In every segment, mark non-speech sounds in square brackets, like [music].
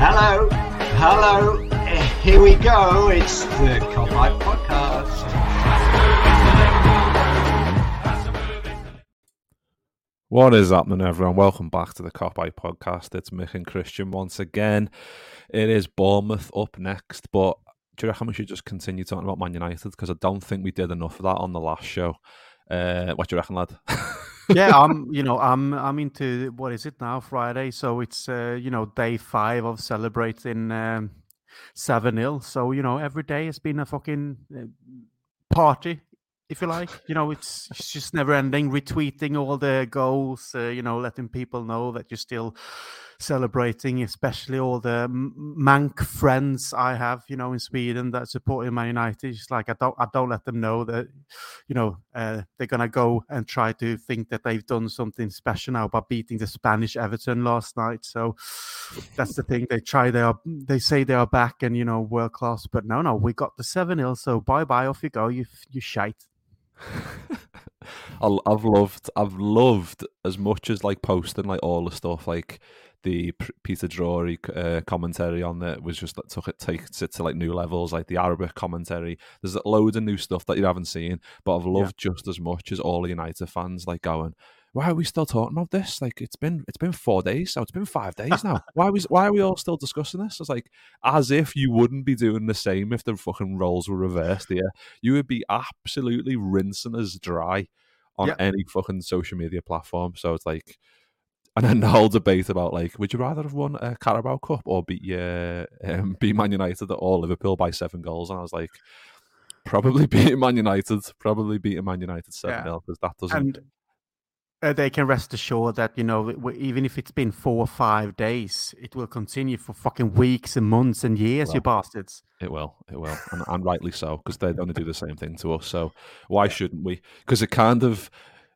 Hello, hello. Here we go. It's the Kopite Podcast. What is happening, everyone? Welcome back to the Kopite podcast. It's Mick and Kristian once again. It is Bournemouth up next, but do you reckon we should just continue talking about Man United? Because I don't think we did enough of that on the last show. Uh, what do you reckon, lad? [laughs] yeah, I'm. You know, I'm. I'm into what is it now? Friday, so it's uh, you know day five of celebrating um, seven 0 So you know, every day has been a fucking uh, party, if you like. You know, it's, it's just never ending. Retweeting all the goals, uh, you know, letting people know that you're still celebrating, especially all the Manc friends I have, you know, in Sweden that supporting Man United. It's like I don't, I don't let them know that, you know, uh, they're gonna go and try to think that they've done something special now by beating the Spanish Everton last night. So that's the thing. They try, they are, they say they are back and you know world class, but no, no, we got the seven 0 So bye bye, off you go. You, you shite. [laughs] I've loved, I've loved as much as like posting like all the stuff like the Peter Drury uh, commentary on it was just that took it takes it to like new levels, like the Arabic commentary. There's loads of new stuff that you haven't seen, but I've loved just as much as all the United fans like going. Why are we still talking about this? Like it's been it's been four days, so it's been five [laughs] days now. why are we why are we all still discussing this? It's like as if you wouldn't be doing the same if the fucking roles were reversed here. You would be absolutely rinsing us dry on Yeah. any fucking social media platform. So it's like, and then the whole debate about like, would you rather have won a Carabao Cup or beat your um, beat Man United or Liverpool by seven goals? And I was like, probably [laughs] beating Man United, probably beating Man United seven 0 because that doesn't. and uh, they can rest assured that you know even if it's been four or five days, it will continue for fucking weeks and months and years. you bastards. It will, it will, and, and rightly so because they're going to do the same thing to us. So why shouldn't we? Because it kind of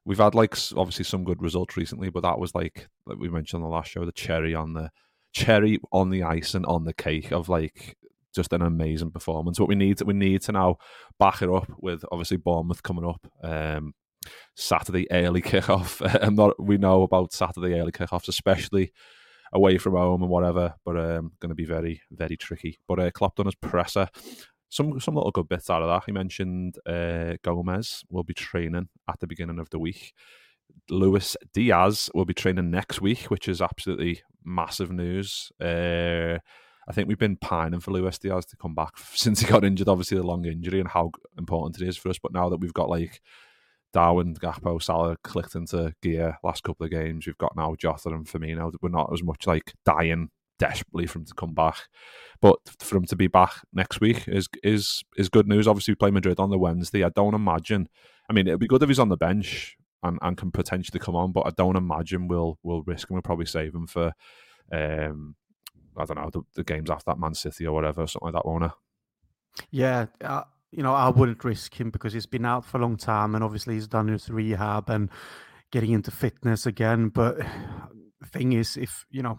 we've had like obviously some good results recently, but that was like like we mentioned on the last show, the cherry on the cherry on the ice and on the cake of like just an amazing performance. What we need, we need to now back it up with obviously Bournemouth coming up. Um, Saturday early kickoff. [laughs] I'm not. We know about Saturday early kickoffs, especially away from home and whatever. But um, going to be very, very tricky. But uh, Klopp done his presser. Some some little good bits out of that. He mentioned uh, Gomez will be training at the beginning of the week. Luis Diaz will be training next week, which is absolutely massive news. Uh, I think we've been pining for Luis Diaz to come back [laughs] since he got injured. Obviously, the long injury and how important it is for us. But now that we've got like Darwin, Gakpo, Salah clicked into gear last couple of games. We've got now Jota and Firmino. We're not as much like dying desperately for him to come back, but for him to be back next week is is is good news. Obviously, we play Madrid on the Wednesday. I don't imagine. I mean, it'd be good if he's on the bench and, and can potentially come on, but I don't imagine we'll we'll risk him. We'll probably save him for. Um, I don't know the, the games after that Man City or whatever, something like that, won't it? Yeah, uh, you know, I wouldn't risk him because he's been out for a long time, and obviously he's done his rehab and getting into fitness again. But the [sighs] thing is, if you know,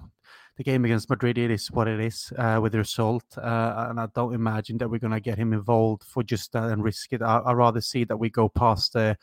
the game against Madrid, it is what it is uh, with the result, uh, and I don't imagine that we're going to get him involved for just that and risk it. I, I'd rather see that we go past the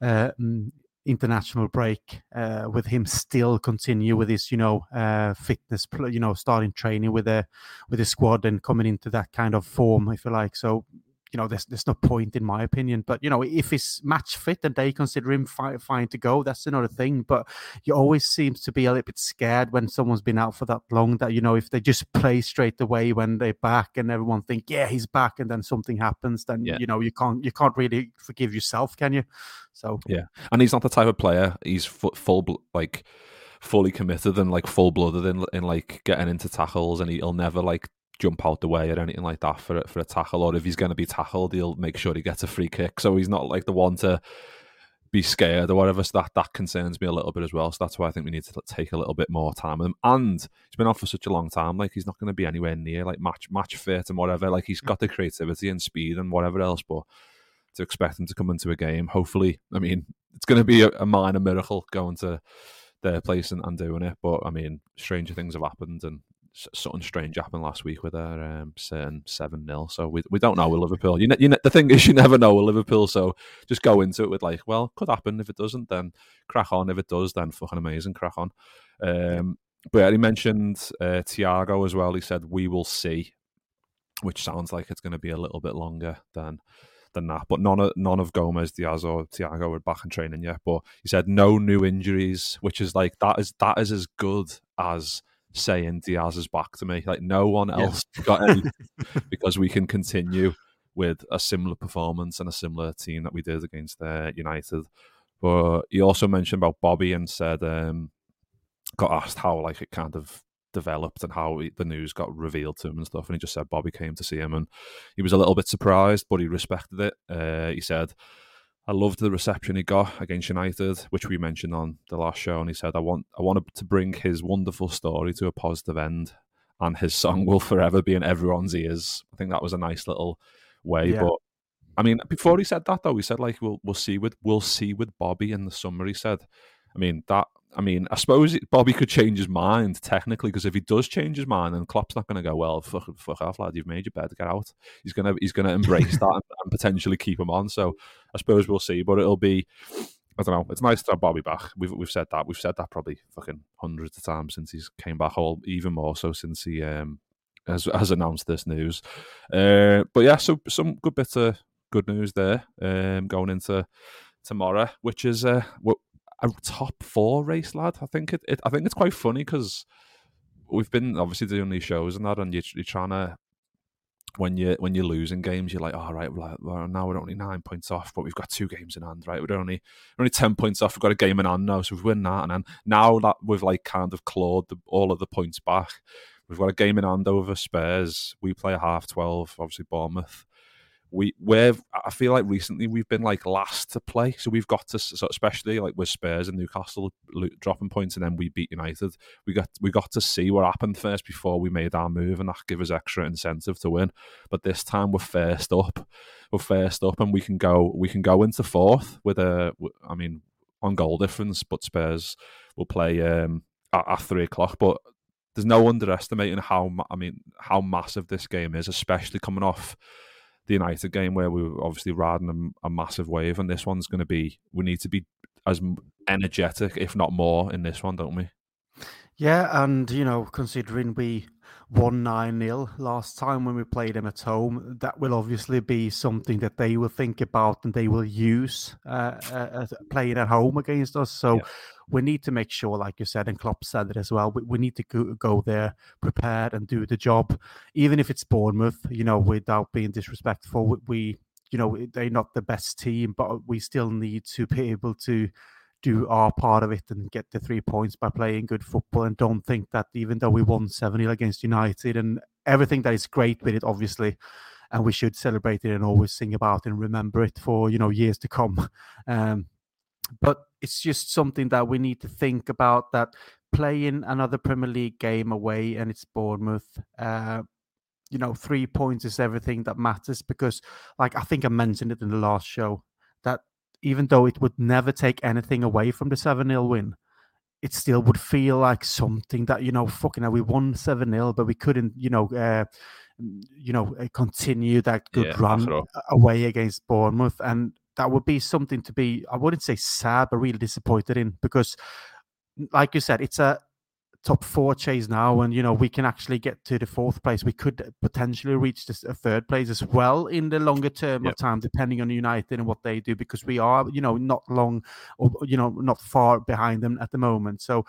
uh, mm, international break uh, with him still continue with his, you know, uh, fitness, you know, starting training with the with the squad and coming into that kind of form, if you like. So you know, there's there's no point in my opinion. But you know, if he's match fit and they consider him fi- fine to go, that's another thing. But you always seems to be a little bit scared when someone's been out for that long. That you know, if they just play straight away when they're back and everyone think, yeah, he's back, and then something happens, then Yeah. you know, you can't you can't really forgive yourself, can you? So Yeah, and he's not the type of player. He's fu- full like fully committed and like full blooded in in like getting into tackles, and he'll never like jump out the way or anything like that for for a tackle. Or if he's going to be tackled, he'll make sure he gets a free kick. So he's not like the one to be scared or whatever. So that that concerns me a little bit as well. So that's why I think we need to take a little bit more time with him. And he's been on for such a long time. Like he's not going to be anywhere near like match match fit and whatever. Like he's got the creativity and speed and whatever else, but to expect him to come into a game. Hopefully, I mean, it's going to be a, a minor miracle going to their place and, and doing it. But I mean, stranger things have happened, and something strange happened last week with their um, saying seven 0 So we we don't know with [laughs] Liverpool. You, ne- you ne- the thing is, you never know with Liverpool. So just go into it with like, well, could happen. If it doesn't, then crack on. If it does, then fucking amazing, crack on. Um, but yeah, he mentioned uh, Thiago as well. He said we will see, which sounds like it's going to be a little bit longer than than that. But none of none of Gomez, Diaz, or Thiago are back in training yet. But he said no new injuries, which is like that is that is as good as saying Diaz is back to me. Like no one Yeah. else got any [laughs] because we can continue with a similar performance and a similar team that we did against uh, United. But he also mentioned about Bobby and said um, got asked how like it kind of developed and how he, the news got revealed to him and stuff. And he just said Bobby came to see him and he was a little bit surprised, but he respected it. Uh, he said, "I loved the reception he got against United, which we mentioned on the last show." And he said, "I want, I wanted to bring his wonderful story to a positive end, and his song will forever be in everyone's ears." I think that was a nice little way, Yeah. but. I mean, before he said that though, he said like we'll we'll see with we'll see with Bobby in the summer. He said, I mean that. I mean, I suppose Bobby could change his mind technically because if he does change his mind, then Klopp's not going to go well. Fuck, fuck off, lad. You've made your bed. To get out. He's gonna he's gonna embrace [laughs] that and, and potentially keep him on. So I suppose we'll see. But it'll be. I don't know. It's nice to have Bobby back. We've we've said that. We've said that probably fucking hundreds of times since he's came back. Or even more so since he um has has announced this news. Uh, but yeah, so some good bit of good news there. Um, going into tomorrow, which is uh, a top four race, lad. I think it. it I think it's quite funny because we've been obviously doing these shows and that, and you're, you're trying to. When you when you're losing games, you're like, all right, well, well, now we're only nine points off, but we've got two games in hand, right? We're only we're only ten points off. We've got a game in hand now, so we've won that, and then now that we've like kind of clawed the, all of the points back, we've got a game in hand over Spurs. We play a half twelve, obviously Bournemouth we we're I feel like recently we've been like last to play, so we've got to so especially like with Spurs and Newcastle dropping points, and then we beat United. We got we got to see what happened first before we made our move, and that gave us extra incentive to win. But this time we're first up, we're first up, and we can go we can go into fourth with a I mean on goal difference, but Spurs will play um, at, at three o'clock, but. There's no underestimating how I mean how massive this game is, especially coming off the United game where we were obviously riding a, a massive wave, and this one's going to be. We need to be as energetic, if not more, in this one, don't we? Yeah, and you know, considering we won 9 0 last time when we played them at home, that will obviously be something that they will think about and they will use uh, uh, playing at home against us. So Yeah. we need to make sure, like you said, and Klopp said it as well, we, we need to go, go there prepared and do the job, even if it's Bournemouth, you know, without being disrespectful. We, we you know, they're not the best team, but we still need to be able to do our part of it and get the three points by playing good football and don't think that even though we won 7 0 against United and everything that is great with it, obviously, and we should celebrate it and always sing about it and remember it for, you know, years to come. [laughs] Um, but it's just something that we need to think about that playing another Premier League game away and it's Bournemouth. Uh, you know, three points is everything that matters because, like, I think I mentioned it in the last show even though it would never take anything away from the 7 0 win, it still would feel like something that, you know, fucking hell, we won 7 0, but we couldn't, you know, uh, you know, uh, continue that good Yeah, run away against Bournemouth. And that would be something to be, I wouldn't say sad, but really disappointed in because, like you said, it's a top four chase now, and you know we can actually get to the fourth place. We could potentially reach this a third place as well in the longer term yep. of time, depending on United and what they do, because we are you know not long or you know not far behind them at the moment. So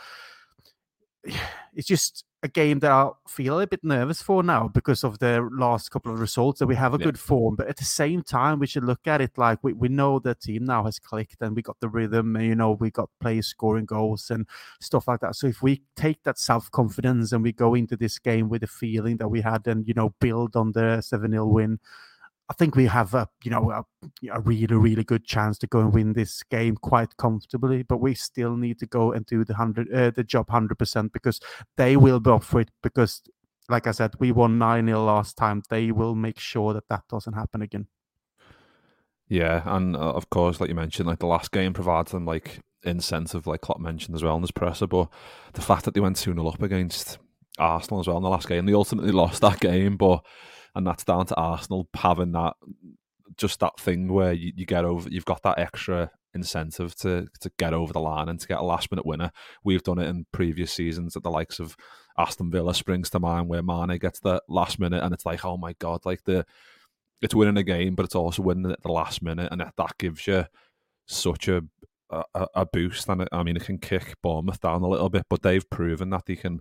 [sighs] it's just a game that I feel a bit nervous for now because of the last couple of results that we have a yeah. good form, but at the same time we should look at it like we, we know the team now has clicked and we got the rhythm and you know we got players scoring goals and stuff like that. So if we take that self confidence and we go into this game with the feeling that we had and you know build on the seven 0 win I think we have a you know a, a, really really good chance to go and win this game quite comfortably. But we still need to go and do the hundred uh, the job hundred percent because they will be up for it. Because like I said, we won nine 0 last time. They will make sure that that doesn't happen again. Yeah, and uh, of course, like you mentioned, like the last game provides them like incentive, like Klopp mentioned as well in his presser. But the fact that they went two 0 up against Arsenal as well in the last game, they ultimately lost that game, but and that's down to Arsenal having that just that thing where you, you get over you've got that extra incentive to to get over the line and to get a last minute winner. We've done it in previous seasons at the likes of Aston Villa springs to mind where Mane gets the last minute and it's like, oh my god, like the it's winning a game, but it's also winning at the last minute, and that gives you such a a, a boost. And it, I mean, it can kick Bournemouth down a little bit, but they've proven that they can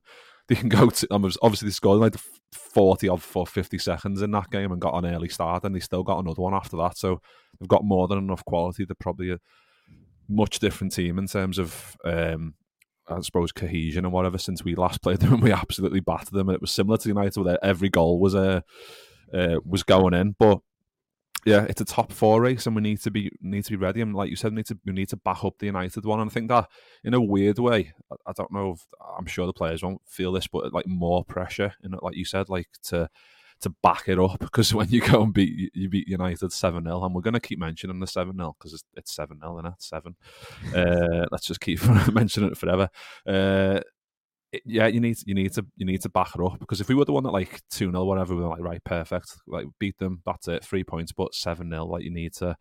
they can go to. Obviously, they scored like forty of for fifty seconds in that game and got an early start, and they still got another one after that. So they've got more than enough quality. They're probably a much different team in terms of. Um, I suppose cohesion and whatever. Since we last [laughs] played them, we absolutely battered them, and it was similar to United, where every goal was a uh, uh, was going in. But yeah, it's a top four race, and we need to be need to be ready. And like you said, we need to we need to back up the United one. And I think that in a weird way, I, I don't know. If, I'm sure the players won't feel this, but like more pressure, in it, like you said, like to to back it up because when you go and beat you beat United seven 0 and we're going to keep mentioning the seven 0 because it's seven 0 and it's seven. [laughs] Uh, let's just keep [laughs] mentioning it forever. Uh, yeah, you need you need to you need to back it up because if we were the one that like two 0 whatever, we were like right, perfect, like beat them, that's it, three points, but seven 0 like you need to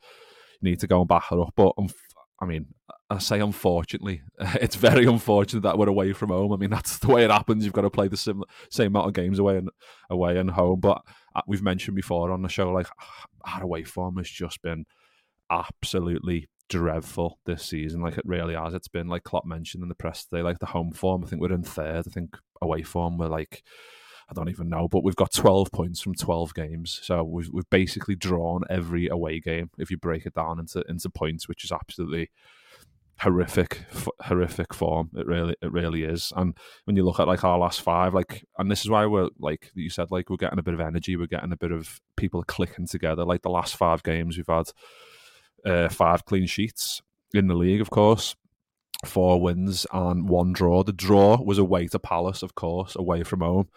you need to go and back it up. But um, I mean, I say unfortunately, [laughs] it's very unfortunate that we're away from home. I mean, that's the way it happens. You've got to play the same same amount of games away and away and home. But uh, we've mentioned before on the show, like [sighs] our away form has just been absolutely dreadful this season. Like it really has. It's been like Klopp mentioned in the press today. Like the home form, I think we're in third. I think away form, we're like I don't even know, but we've got 12 points from 12 games. So we've, we've basically drawn every away game if you break it down into into points, which is absolutely horrific horrific form it really it really is and when you look at like our last five like and this is why we're like you said like we're getting a bit of energy we're getting a bit of people clicking together like the last five games we've had uh, five clean sheets in the league, of course. Four wins and one draw. The draw was away to Palace, of course, away from home.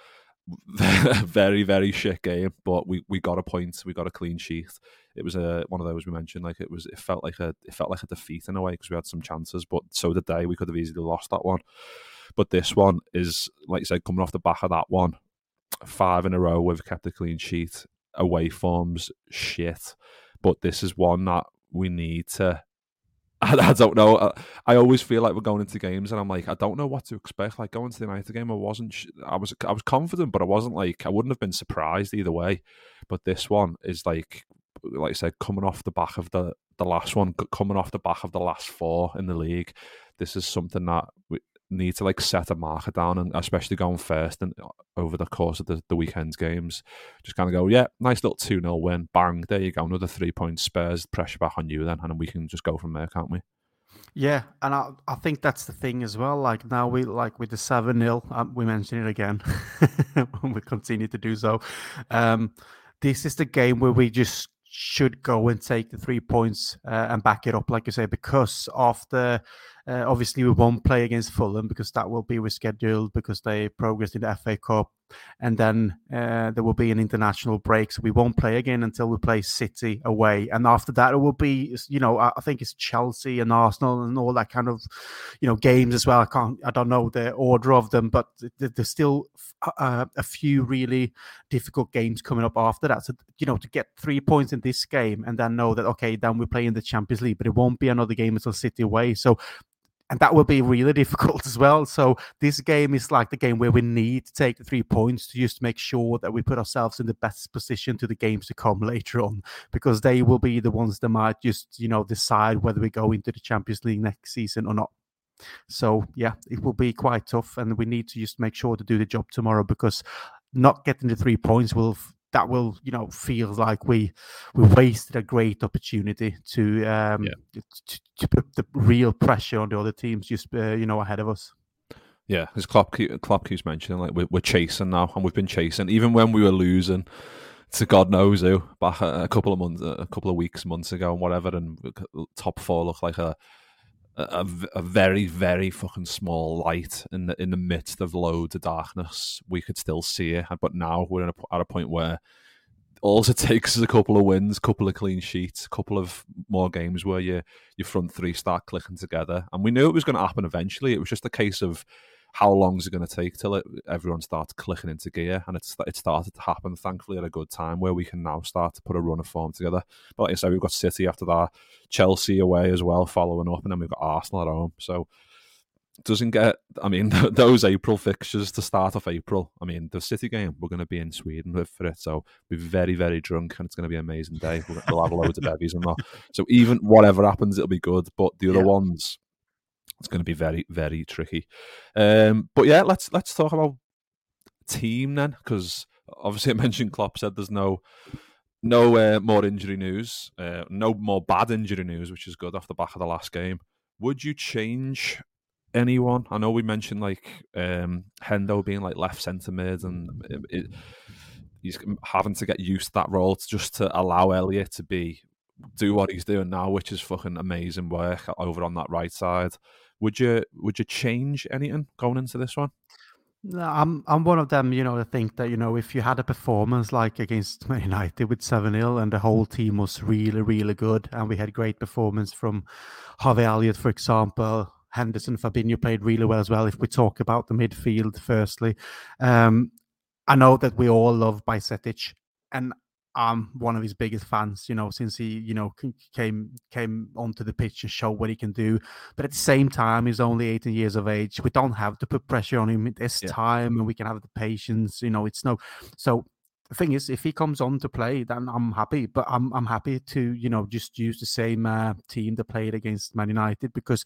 [laughs] very, very shit game, but we, we got a point. We got a clean sheet. It was a one of those we mentioned. Like it was, it felt like a it felt like a defeat in a way because we had some chances, but so did they. We could have easily lost that one. But this one is, like you said, coming off the back of that one, five in a row. We've kept a clean sheet. Away forms shit, but this is one that we need to. I, [laughs] I don't know. I, I, always feel like we're going into games, and I'm like, I don't know what to expect. Like going to the United game, I wasn't. I was. I was confident, but I wasn't like. I wouldn't have been surprised either way. But this one is like, like I said, coming off the back of the the last one, coming off the back of the last four in the league. This is something that we, need to like set a marker down and especially going first and uh, over the course of the, the weekend's games just kind of go yeah nice little 2-0 win bang there you go another three points Spurs, pressure back on you then and we can just go from there can't we yeah, and I, I think that's the thing as well. Like now we like with the seven 0 um, we mentioned it again. [laughs] we continue to do so. Um, this is the game where we just should go and take the three points uh, and back it up, like you say, because of the uh, obviously we won't play against Fulham because that will be rescheduled because they progressed in the FA Cup and then uh, there will be an international break, so we won't play again until we play City away, and after that it will be, you know, I think it's Chelsea and Arsenal and all that kind of, you know, games as well. I can't, I don't know the order of them, but there's still uh, a few really difficult games coming up after that. So you know, to get three points in this game and then know that okay, then we play in the Champions League, but it won't be another game until City away. So and that will be really difficult as well. So this game is like the game where we need to take the three points to just make sure that we put ourselves in the best position to the games to come [laughs] later on, because they will be the ones that might just you know decide whether we go into the Champions League next season or not. So yeah, it will be quite tough, and we need to just make sure to do the job tomorrow because not getting the three points will that will you know feel like we we wasted a great opportunity to um yeah. to, to, put the real pressure on the other teams just uh, you know ahead of us. Yeah, as Klopp, Klopp keeps mentioning, like we're, we're chasing now, and we've been chasing even when we were losing to God knows who back a, a couple of months, a couple of weeks, months ago, and whatever. And top four looked like a a, a, very very fucking small light in the in the midst of loads of darkness we could still see it. But now we're a, at a point where all it [laughs] takes is a couple of wins couple of clean sheets a couple of more games where your your front three start clicking together. And we knew it was going to happen eventually. It was just a case of how long is it going to take till it, everyone starts clicking into gear? And it's it started to happen, thankfully, at a good time where we can now start to put a run of form together. But like I said, we've got City after that, Chelsea away as well, following up, and then we've got Arsenal at home. So doesn't get. I mean, [laughs] those April fixtures to start off April. I mean, the City game we're going to be in Sweden for it, so we're very, very drunk, and it's going to be an amazing day. We'll have loads of bevies and that. So even whatever happens, it'll be good. But the other yeah. ones, it's going to be very very tricky. Um, but yeah, let's let's talk about team then, because obviously [laughs] I mentioned Klopp said there's no no uh, more injury news, uh, no more bad injury news, which is good off the back of the last game. Would you change anyone? I know we mentioned like um, Hendo being like left centre mid, and it, it, he's having to get used to that role to just to allow Elliott to be do what he's doing now, which is fucking amazing work over on that right side. Would you would you change anything going into this one? I'm I'm one of them, you know, to think that you know if you had a performance like against Man United with seven 0 and the whole team was really really good and we had great performance from Harvey Elliott, for example. Henderson, Fabinho played really well as well. If we talk about the midfield, firstly, um, I know that we all love Bajcetic, and I'm one of his biggest fans, you know, since he, you know, came came onto the pitch and showed what he can do. But at the same time, he's only 18 years of age. We don't have to put pressure on him at this yeah. time, and we can have the patience. You know, it's no. So thing is, if he comes on to play, then I'm happy. But I'm I'm happy to you know just use the same uh, team that played against Man United because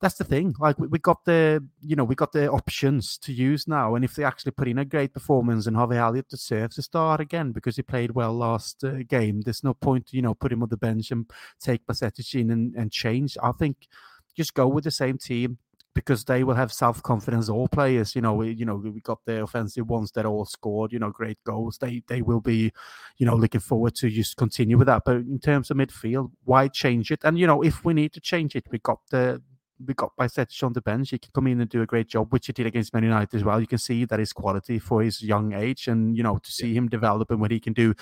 that's the thing. Like we, we, got the you know we got the options to use now, and if they actually put in a great performance and Harvey Elliott deserves to start again because he played well last uh, game, there's no point you know put him on the bench and take Bajcetic in and, and change. I think just go with the same team because they will have self confidence. All players, you know, we you know we got the offensive ones that all scored, you know, great goals. They they will be, you know, looking forward to just continue with that. But in terms of midfield, why change it? And you know, if we need to change it, we got the we got Bajcetic on the bench. He can come in and do a great job, which he did against Man United as well. You can see that his quality for his young age, and you know to see yeah. him develop and what he can do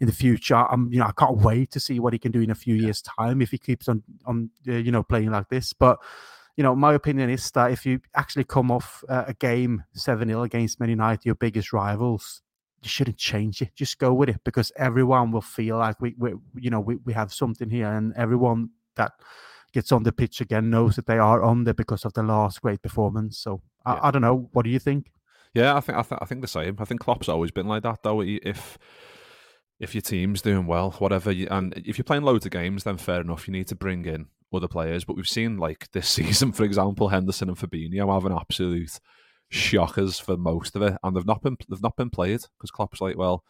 in the future. I'm, you know, I can't wait to see what he can do in a few yeah. years' time if he keeps on on uh, you know playing like this. But you know, my opinion is that if you actually come off uh, a game 7 0 against Man United, your biggest rivals, you shouldn't change it. Just go with it because everyone will feel like we, we you know, we, we have something here, and everyone that gets on the pitch again knows that they are on there because of the last great performance. So yeah. I, I, don't know. What do you think? Yeah, I think I, th- I think the same. I think Klopp's always been like that, though. If if your team's doing well, whatever, you, and if you're playing loads of games, then fair enough. You need to bring in other players, but we've seen like this [laughs] season, for example, Henderson and Fabinho having absolute shockers for most of it, and they've not been they've not been played because Klopp's like, well,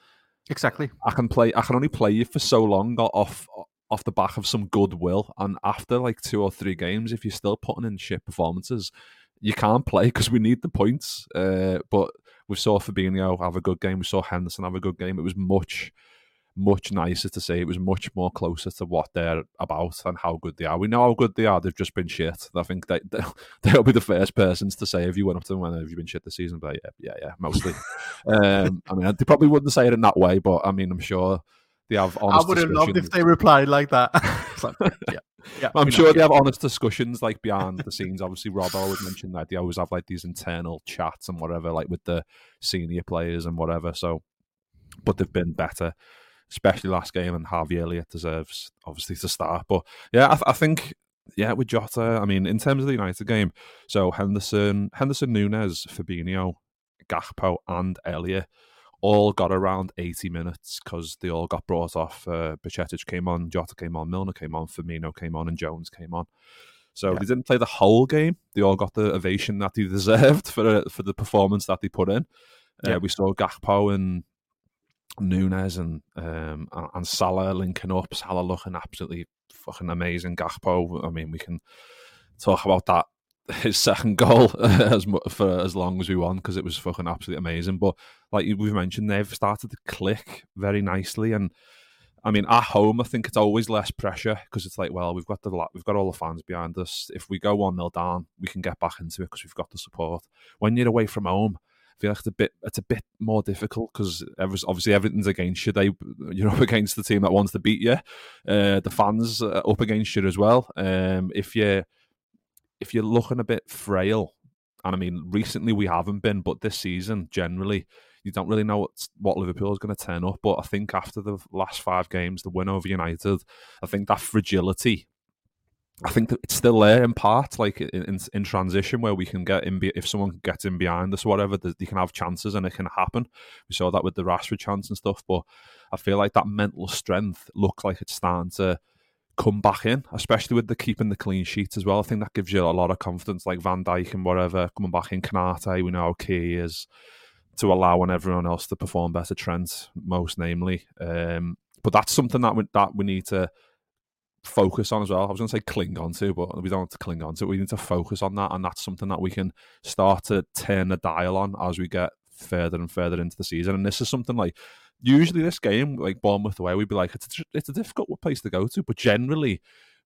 exactly. I can play. I can only play you for so long off off the back of some goodwill, and after like two or three games, if you're still putting in shit performances, you can't play because we need the points. Uh, but we saw Fabinho have a good game. We saw Henderson have a good game. It was much much nicer to say. It was much more closer to what they're about and how good they are. We know how good they are. They've just been shit. I think they, [laughs] they'll be the first persons to say if you went up to them, when have you been shit this season? But yeah, yeah, yeah, mostly. [laughs] um, I mean, they probably wouldn't say it in that way, but I mean, I'm sure they have honest I would have loved if they replied like that. [laughs] like, yeah. Yeah, I'm sure know, they yeah. have honest discussions like behind the scenes. Obviously, Rob always mentioned that they always have like these internal chats and whatever, like with the senior players and whatever. So, but they've been better especially last game, and Harvey Elliott deserves obviously to start. But yeah, I, th- I think Yeah, with Jota. I mean, in terms of the United game, so Henderson, Henderson, Nunez, Fabinho, Gakpo, and Elliott all got around 80 minutes because they all got brought off. Uh, Bajcetic came on, Jota came on, Milner came on, Firmino came on, and Jones came on. So yeah. they didn't play the whole game. They all got the ovation that they [laughs] deserved for uh, for the performance that they put in. Uh, yeah. we saw Gakpo and Nunez and um, and Salah linking up. Salah looking absolutely fucking amazing. Gakpo. I mean, we can talk about that [laughs] his second goal [laughs] as for as long as we want because it was fucking absolutely amazing. But like we've mentioned, they've started to click very nicely, and I mean, at home, I think it's always less pressure because it's like, well, we've got the we've got all the fans behind us. If we go one nil down, we can get back into it because we've got the support. When you're away from home, feel like it's a bit it's a bit more difficult because obviously everything's against you. They you're up [laughs] against the team that wants to beat you. Uh, the fans are up against you as well. Um, if you if you're looking a bit frail, and I mean recently we haven't been, but this season generally you don't really know what what Liverpool is going to turn up. But I think after the last five games, the win over United, I think that fragility I think that it's still there in part, like in, in transition, where we can get in. If someone gets in behind us, or whatever, they can have chances and it can happen. We saw that with the Rashford chance and stuff. But I feel like that mental strength looks like it's starting to come back in, especially with the keeping the clean sheets as well. I think that gives you a lot of confidence, like Van Dijk and whatever coming back in. Konate, we know how key is to allowing everyone else to perform better. Trent, most namely. Um, but that's something that we, that we need to focus on as well. I was going to say cling on to, but we don't have to cling on to. We need to focus on that, and that's something that we can start to turn the dial on as we get further and further into the season. And this is something like usually this game, like Bournemouth away, we'd be like, it's a, it's a difficult place to go to, but generally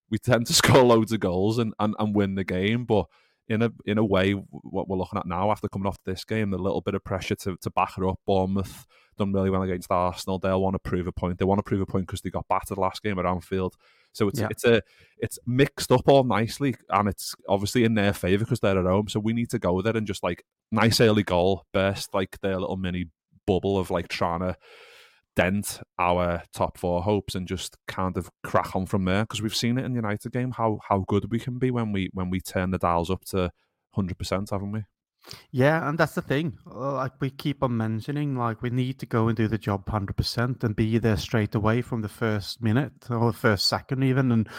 we tend to [laughs] score loads of goals and, and, and win the game. But in a in a way, what we're looking at now after coming off this game, the little bit of pressure to, to back it up. Bournemouth done really well against Arsenal. They'll want to prove a point. They want to prove a point because they got battered last game at Anfield. So it's yeah. it's a it's mixed up all nicely, and it's obviously in their favour because they're at home. So we need to go there and just like nice early goal, burst like their little mini bubble of like trying to dent our top four hopes and just kind of crack on from there because we've seen it in the United game how how good we can be when we when we turn the dials up to hundred percent, haven't we? Yeah, and that's the thing. Uh, like we keep on mentioning, like we need to go and do the job hundred percent and be there straight away from the first minute or the first second, even. And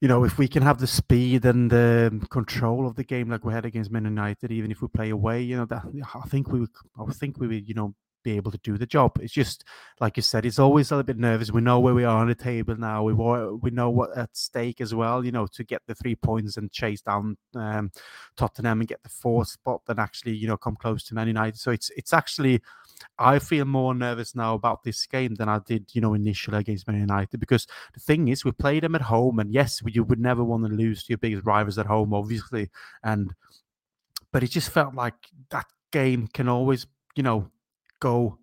you know, if we can have the speed and the control of the game like we had against Man United, even if we play away, you know, that I think we would, I think we would, you know, be able to do the job. It's just like you said, it's always a little bit nervous. We know where we are on the table now. We we know what at stake as well. You know, to get the three points and chase down um, Tottenham and get the fourth spot, than actually you know come close to Man United. So it's it's actually. I feel more nervous now about this game than I did, you know, initially against Man United because the thing is, we played them at home, and yes, you would never want to lose to your biggest rivals at home, obviously, and but it just felt like that game can always, you know, go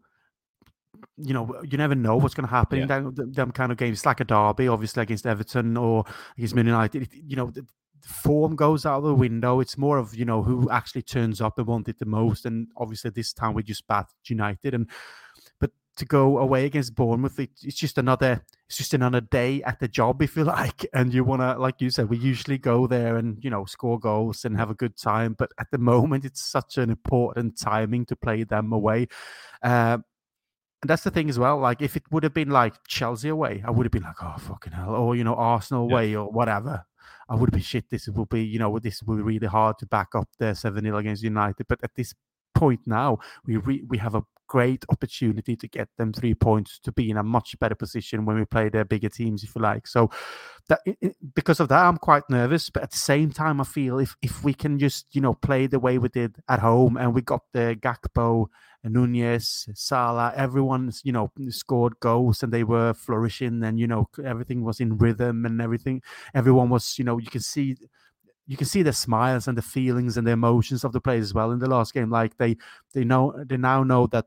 you know, you never know what's going to happen yeah. in them, them, kind of games. It's like a derby, obviously, against Everton or against Man United. You know, the form goes out of the window. It's more of, you know, who actually turns up and wanted the most. And obviously, this time we just battered United. And, to go away against Bournemouth, it, it's just another, it's just another day at the job, if you [laughs] like. And you want to, like you said, we usually go there and, you know, score goals and have a good time. But at the moment, it's such an important timing to play them away. Uh, and that's the thing as well. Like, if it would have been like Chelsea away, I would have been like, oh, fucking hell. Or, you know, Arsenal away yeah. or whatever. I would have been shit. This will be, you know, this will be really hard to back up the 7 0 against United. But at this point now, we re- we have a great opportunity to get them three points to be in a much better position when we play their bigger teams, if you like. So, that because of that, I'm quite nervous. But at the same time, I feel if if we can just you know play the way we did at home and we got the Gakpo Nunez, Salah, everyone's, you know, scored goals and they were flourishing and, you know, everything was in rhythm and everything. Everyone was, you know, you can see you can see the smiles and the feelings and the emotions of the players as well in the last game. Like they they know they now know that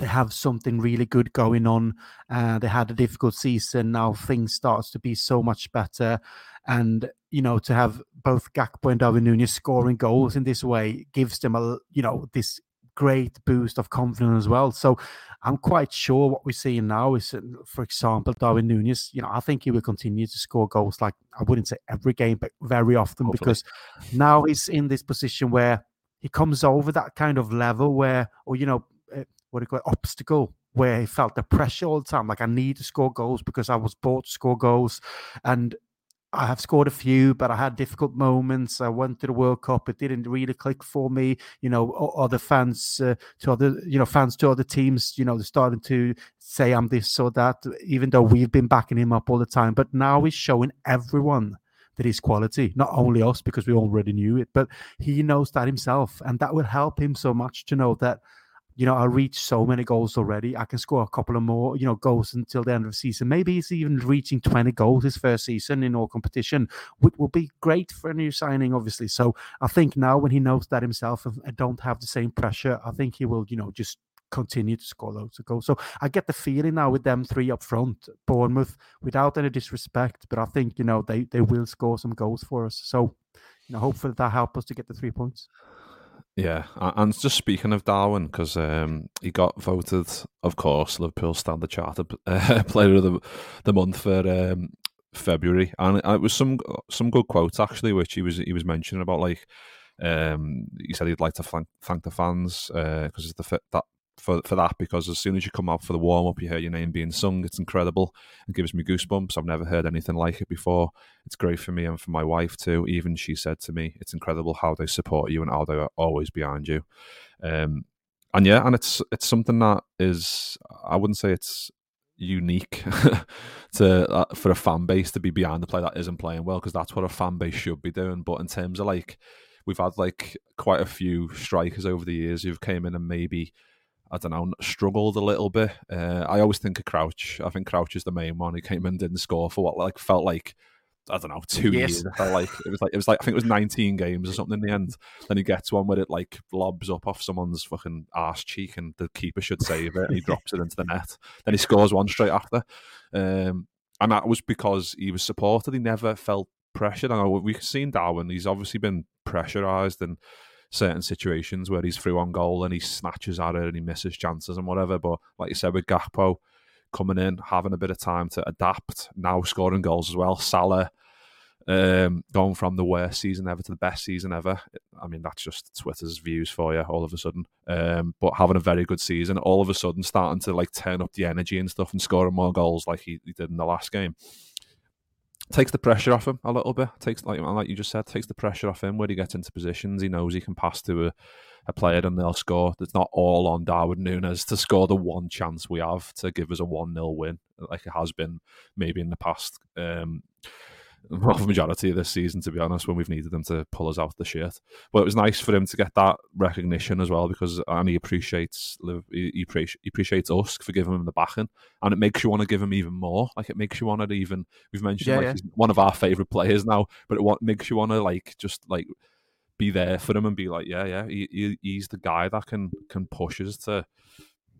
they have something really good going on. Uh, they had a difficult season. Now things starts to be so much better. And, you know, to have both Gakpo and Darwin Nunez scoring goals in this way gives them a, you know, this great boost of confidence as well. So I'm quite sure what we're seeing now is, uh, for example, Darwin Nunez. You know, I think he will continue to score goals. Like I wouldn't say every game, but very often Hopefully. because now he's in this position where he comes over that kind of level where, or you know, uh, what do you call it, obstacle where he felt the pressure all the time. Like I need to score goals because I was bought to score goals, and I have scored a few, but I had difficult moments. I went to the World Cup; it didn't really click for me. You know, other fans uh, to other, you know, fans to other teams, you know, they're starting to say I'm this or that, even though we've been backing him up all the time. But now he's showing everyone that he's quality, not only us because we already knew it, but he knows that himself, and that will help him so much to know that you know, I mm. reached so many goals already. I can score a couple of more, you know, goals until the end of the season. Maybe he's even reaching 20 goals his first season in all competition, which will be great for a new signing, obviously. So I think now when he knows that himself and don't have the same pressure, I think he will, you know, just continue to score loads of goals. So I get the feeling now with them three up front, Bournemouth, without any disrespect, but I think, you know, they, they will score some goals for us. So, you know, hopefully that help us to get the three points. Yeah, and just speaking of Darwin, because um, he got voted, of course, Liverpool Standard Chartered [laughs] uh, Player of the, the Month for um, February, and it was some some good quotes actually, which he was he was mentioning about like um, he said he'd like to thank, thank the fans because uh, the that for, for that because as soon as you come out for the warm up, you hear your name being sung. It's incredible. It gives me goosebumps. I've never heard anything like it before. It's great for me and for my wife too. Even she said to me, "It's incredible how they support you and how they are always behind you." Um, and yeah, and it's it's something that is I wouldn't say it's unique [laughs] to uh, for a fan base to be behind the player that isn't playing well because that's what a fan base should be doing. But in terms of like we've had like quite a few strikers over the years who've came in and maybe I don't know, struggled a little bit. Uh, I always think of Crouch. I think Crouch is the main one. He came and didn't score for what like felt like I don't know two yes. years. It felt like it was like it was like I think it was 19 games or something in the end. Then he gets one where it like lobs up off someone's fucking arse cheek and the keeper should save it. and he drops it into the net. Then he scores one straight after. Um, and that was because he was supported. He never felt pressured. I know we've seen Darwin. He's obviously been pressurized and certain situations where he's through on goal and he snatches at it and he misses chances and whatever. But like you said, with Gakpo coming in, having a bit of time to adapt, now scoring goals as well. Salah um, going from the worst season ever to the best season ever. I mean, that's just Twitter's views for you all of a sudden. Um, but having a very good season, all of a sudden starting to like turn up the energy and stuff and scoring more goals like he, he did in the last game takes the pressure off him a little bit. Takes like like you just said, takes the pressure off him when he gets into positions. He knows he can pass to a, a player and they'll score. It's not all on Darwin Nunez to score the one chance we have to give us a one 0 win, like it has been maybe in the past. Um, well, the majority of this season, to be honest, when we've needed them to pull us out the shit. But it was nice for him to get that recognition as well because uh, and he appreciates he, appreciates us for giving him the backing, and it makes you want to give him even more. Like it makes you want to even we've mentioned yeah, like yeah. he's one of our favorite players now, but it what makes you want to like just like be there for him and be like, yeah, yeah, he, he's the guy that can can push us to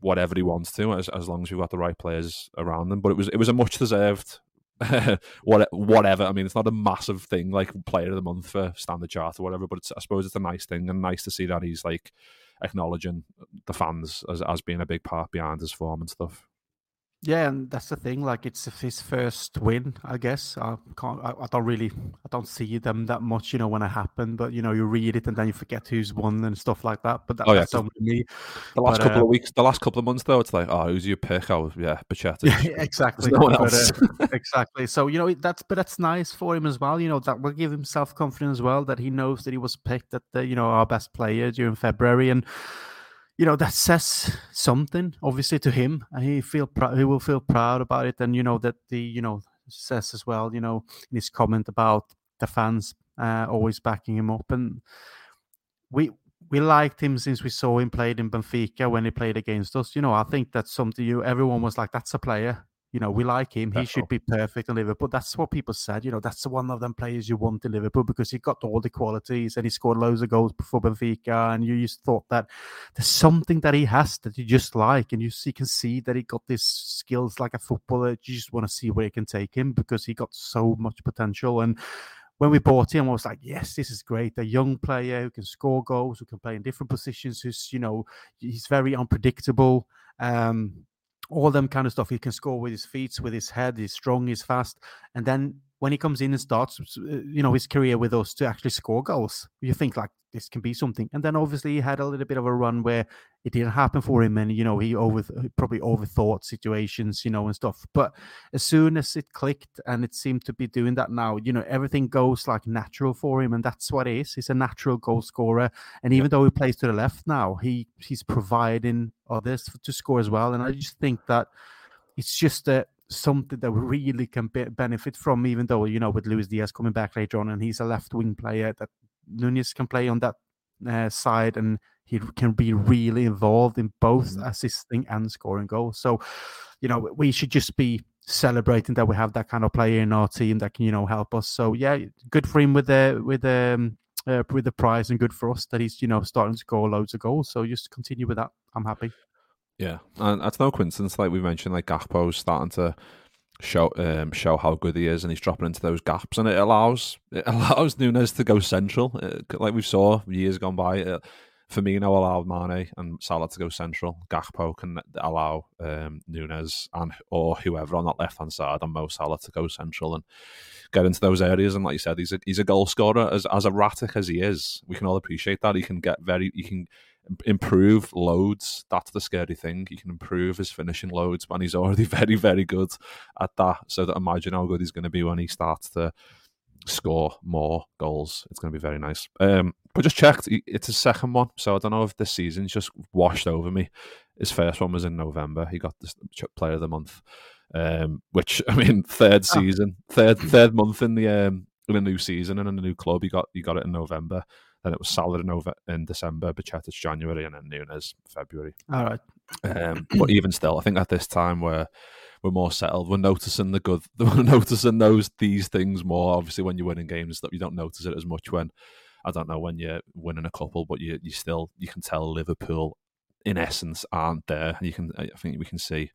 whatever he wants to as, as long as we've got the right players around them. But it was it was a much deserved [laughs] what, whatever. I mean, it's not a massive thing like player of the month for standard chart or whatever, but I suppose it's a nice thing and nice to see that he's like acknowledging the fans as, as being a big part behind his form and stuff. Yeah, and that's the thing. Like, it's his first win, I guess. I can't. I, I, don't really. I don't see them that much, you know, when it happened. But you know, you read it and then you forget who's won and stuff like that. But that, oh, yeah, that's so me. The last but, couple uh, of weeks, the last couple of months, though, it's like, oh, who's your pick? Oh, yeah, Bajcetic. Yeah, [laughs] exactly. no one else. But, uh, exactly. So you know, that's but that's nice for him as well. You know, that will give him self confidence as well. That he knows that he was picked at the you know our best player during February and you know that says something obviously to him and he feel pr- he will feel proud about it and you know that the you know says as well you know in his comment about the fans uh, always backing him up and we we liked him since we saw him played in Benfica when he played against us you know I think that's something you everyone was like that's a player you know, we like him. He should be perfect in Liverpool. That's what people said. You know, that's the one of them players you want in Liverpool because he got all the qualities and he scored loads of goals before Benfica. And you just thought that there's something that he has that you just like. And you, see, can see that he got these skills like a footballer. You just want to see where he can take him because he got so much potential. And when we bought him, I was like, yes, this is great. A young player who can score goals, who can play in different positions, who's, you know, he's very unpredictable. Um, all them kind of stuff. He can score with his feet, with his head. He's strong, he's fast. And then when he comes in and starts, uh, you know, his career with us to actually score goals, you think like this can be something. And then obviously he had a little bit of a run where it didn't happen for him, and you know he over probably overthought situations, you know, and stuff. But as soon as it clicked, and it seemed to be doing that now, you know, everything goes like natural for him, and that's what it is. He's a natural goal scorer, and even though he plays to the left now, he he's providing others to score as well. And I just think that it's just a something that we really can be- benefit from, even though, you know, with Luis Diaz coming back later on and he's a left wing player that Nunez can play on that uh, side and he can be really involved in both mm-hmm. assisting and scoring goals. So, you know, we should just be celebrating that we have that kind of player in our team that can, you know, help us. So yeah, good for him with the with the um, uh, with the prize and good for us that he's, you know, starting to score loads of goals. So just continue with that. I'm happy. Yeah, and that's no coincidence. Like we mentioned, like Gakpo's starting to show um, show how good he is, and he's dropping into those gaps, and it allows it [laughs] allows Nunez to go central, uh, like we saw years gone by. It, Firmino allowed Mane and Salah to go central. Gakpo can allow um, Nunez and or whoever on that left hand side and Mo Salah to go central and get into those areas. And like you said, he's a he's a goal scorer as as erratic as he is. We can all appreciate that. He can get very he can improve loads. That's the scary thing. He can improve his finishing loads, and he's already [laughs] very, very good at that. So that imagine how good he's going to be when he starts to score more goals. It's going to be very nice. Um, but just checked, it's his second one, so I don't know if this season's just washed over me. His first one was in November. He got the Player of the Month, um, which [laughs] I mean, third ah. season, third third month in the um, in a new season and in a new club. He got he got it in November. Then it was Salah in, over, in December, Bajcetic January, and then Nunez February. All right. Um, but even still, I think at this time we're we're more settled. We're noticing the good. [laughs] We're noticing those these things more. Obviously, when you're winning games, that you don't notice it as much when I don't know when you're winning a couple, but you you still you can tell Liverpool in essence aren't there. You can I think we can see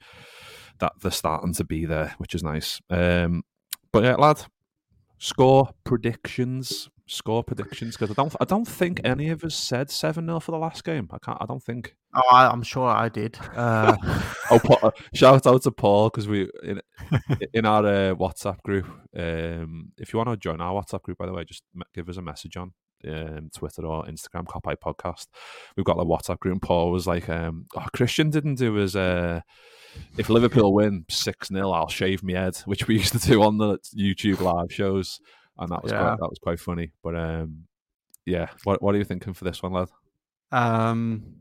that they're starting to be there, which is nice. Um, but yeah, lad, score predictions score predictions because I don't I don't think any of us said seven 0 for the last game. I can't. I don't think. Oh, I, am sure I did. Uh... [laughs] oh, Paul, shout out to Paul because we in, [laughs] in our uh, WhatsApp group. Um, if you want to join our WhatsApp group, by the way, just give us a message on um, Twitter or Instagram, Kopite Podcast. We've got a WhatsApp group. And Paul was like, um, "Oh, Kristian didn't do his." Uh, if Liverpool win six 0 I'll shave my head, which we used to do on the YouTube live shows and that was yeah. quite, that was quite funny. But um, yeah, what what are you thinking for this one, lad? Um,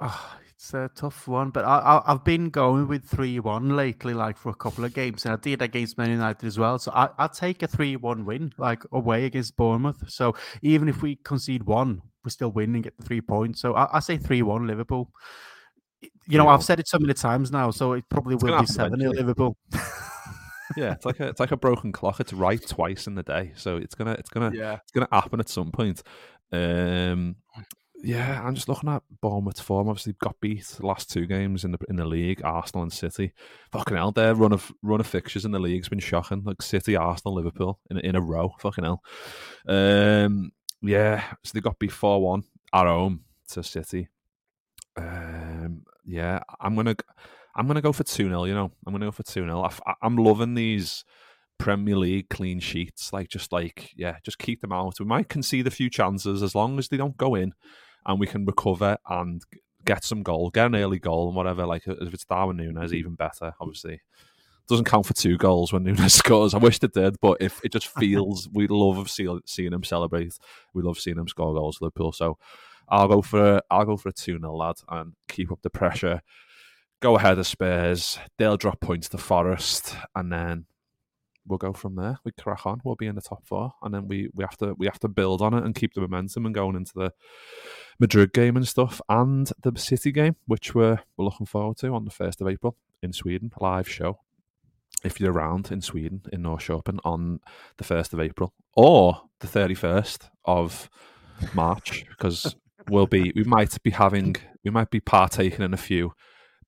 oh, it's a tough one, but I, I have been going with three one lately, like for a couple of games, and I did against Man United as well. So I I take a three one win, like away against Bournemouth. So even if we concede one, we still win and get the three points. So I, I say three one Liverpool. You know, I've said it so many times now, so it probably will be seven Liverpool. [laughs] yeah, it's like a it's like a broken clock. It's right twice in the day, so it's gonna it's gonna yeah. it's gonna happen at some point. Um, yeah, I'm just looking at Bournemouth's form. Obviously, got beat the last two games in the in the league, Arsenal and City. Fucking hell, their run of run of fixtures in the league's been shocking. Like City, Arsenal, Liverpool in in a row. Fucking hell. Um, yeah, so they got beat four one at home to City. Um, yeah, I'm gonna. I'm going to go for 2 0, you know. I'm going to go for 2 0. I'm loving these Premier League clean sheets. Like, just like, yeah, just keep them out. We might concede a few chances as long as they don't go in and we can recover and get some goal, get an early goal and whatever. Like, if it's Darwin Nunez, mm-hmm. even better, obviously. Doesn't count for two goals when Nunez [laughs] scores. I wish it did, but if it just feels, we love seeing him celebrate. We love seeing him score goals for Liverpool. So I'll go for I'll go for a 2 0 lad and keep up the pressure go ahead of Spurs. They'll drop points to Forest, and then we'll go from there. We crack on. We'll be in the top four, and then we, we have to we have to build on it and keep the momentum and going into the Madrid game and stuff, and the City game, which we're we're looking forward to on the first of April in Sweden, live show. If you're around in Sweden in Norrköping on the first of April or the thirty first of March, because we'll be we might be having we might be partaking in a few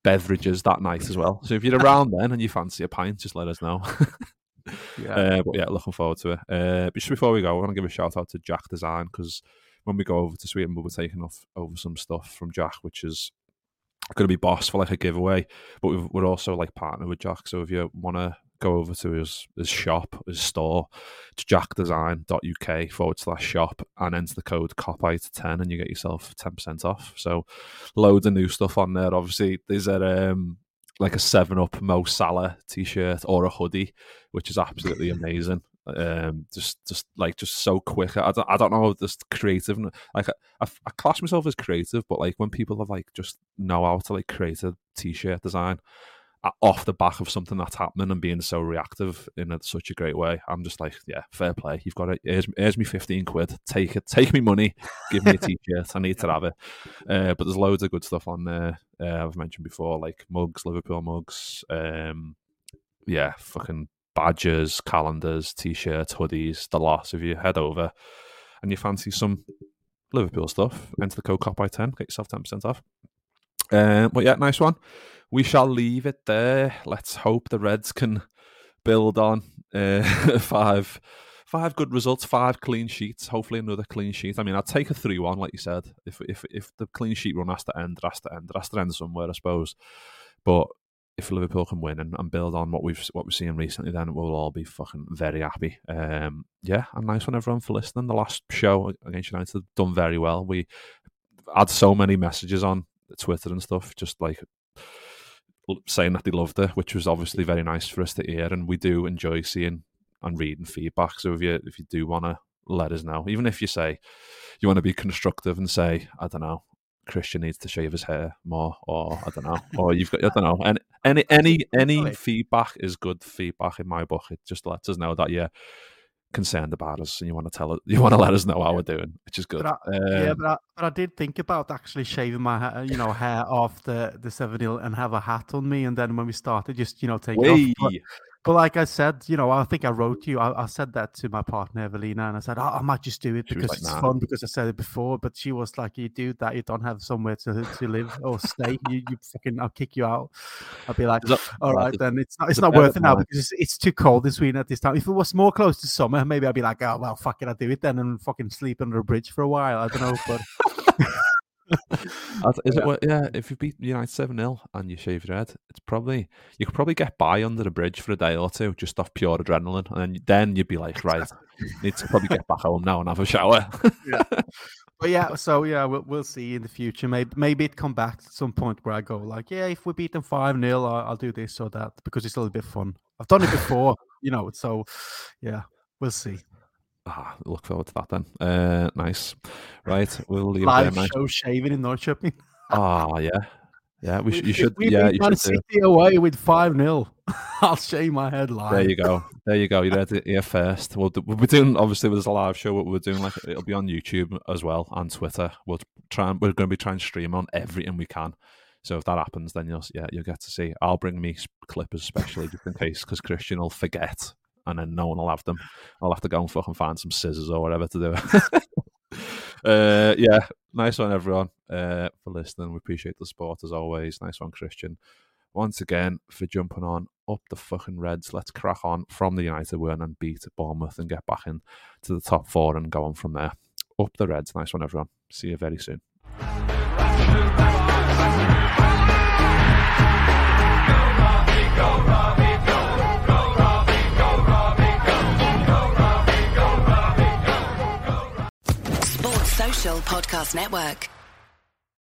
beverages that night as well. So if you're around then and you fancy a pint, just let us know. [laughs] Yeah. Uh, but yeah, looking forward to it. Uh, but just before we go, I want to give a shout out to Jack Design because when we go over to Sweden, we'll be taking off over some stuff from Jack, which is going to be boss for like a giveaway. But we've, we're also like partnered with Jack, so if you want to go over to his his shop, his store, it's jackdesign.uk forward slash shop and enter the code COPITE10 and you get yourself 10% off. So loads of new stuff on there. Obviously, there's a um, like a 7 Up Mo Salah t shirt or a hoodie, which is absolutely amazing. Um, just, just like, just so quick. I don't, I don't know, just creative. Like, I, I, I class myself as creative, but like when people have like just know how to like create a t shirt design, off the back of something that's happening and being so reactive in a, such a great way. I'm just like, yeah, fair play. You've got it. Here's, here's me 15 quid. Take it. Take me money. Give me a t-shirt. I need to have it. Uh, but there's loads of good stuff on there. Uh, I've mentioned before, like mugs, Liverpool mugs. Um, yeah, fucking badges, calendars, t-shirts, hoodies, the lot. If you head over and you fancy some Liverpool stuff, enter the code COPITE 10, get yourself 10% off. Uh, but yeah, nice one we shall leave it there. Let's hope the Reds can build on uh, [laughs] five five good results, five clean sheets. Hopefully, another clean sheet. I mean, I'd take a three-one, like you said. If if if the clean sheet run has to end, it has to end. It has to end somewhere, I suppose. But if Liverpool can win and, and build on what we've what we've seen recently, then we'll all be fucking very happy. Um, yeah, and nice one, everyone, for listening. The last show against United done very well. We had so many messages on Twitter and stuff, just like saying that they loved it, which was obviously very nice for us to hear. And we do enjoy seeing and reading feedback. So if you if you do want to let us know, even if you say you want to be constructive and say, I don't know, Kristian needs to shave his hair more, or I don't know, or you've got I don't know, and any any any feedback is good feedback in my book. It just lets us know that you're concerned about us and you want to tell us, you want to let us know how we're doing, which is good. But I, um, yeah, but I, but I, did think about actually shaving my hair, you know hair off the the seven and have a hat on me, and then when we started, just you know take off. But, but like I said, you know, I think I wrote you. I, I said that to my partner Evelina, and I said, oh, I might just do it because like, it's nah. fun because I said it before. But she was like, "You do that, you don't have somewhere to, to live or stay. you, you fucking, I'll kick you out." I'll be like, that, "All right, then it's not, it's not worth it now because it's, it's, too cold in Sweden at this time. If it was more close to summer, maybe I'd be like, oh well, fuck it, I'll do it then and fucking sleep under a bridge for a while. I don't know, but." [laughs] Is it? Yeah, if you beat United seven 0 and you shave your head, it's probably you could probably get by under the bridge for a day or two just off pure adrenaline, and then then you'd be like, right, need to probably get back home now and have a shower. yeah. [laughs] But yeah, so yeah, we'll we'll see in the future. Maybe maybe it come back at some point where I go like, yeah, if we beat them five 0 I'll, I'll do this or that because it's a little bit fun. I've done it before, [laughs] you know. So yeah, we'll see. Ah, look forward to that then. Uh, nice. Right, we'll leave Live there, show shaving in Norrköping. Ah, yeah. Yeah, we, you should. We yeah, you should. City away with five 0 [laughs] I'll shave my head live. There you go. There you go. You're here first. We'll, we'll be doing obviously with a live show. What we're doing like it'll be on YouTube as well and Twitter. We'll try and we're going to be trying to stream on everything we can. So if that happens, then you'll yeah you'll get to see. I'll bring me clippers especially just in case because Kristian will forget and then no one will have them. I'll have to go and fucking find some scissors or whatever to do. uh, yeah, nice one, everyone, uh, for listening. We appreciate the support as always. Nice one, Kristian. Once again, for jumping on up the fucking Reds. Let's crack on from the United win and beat Bournemouth and get back in to the top four and go on from there. Up the Reds. Nice one, everyone. See you very soon. Podcast Network.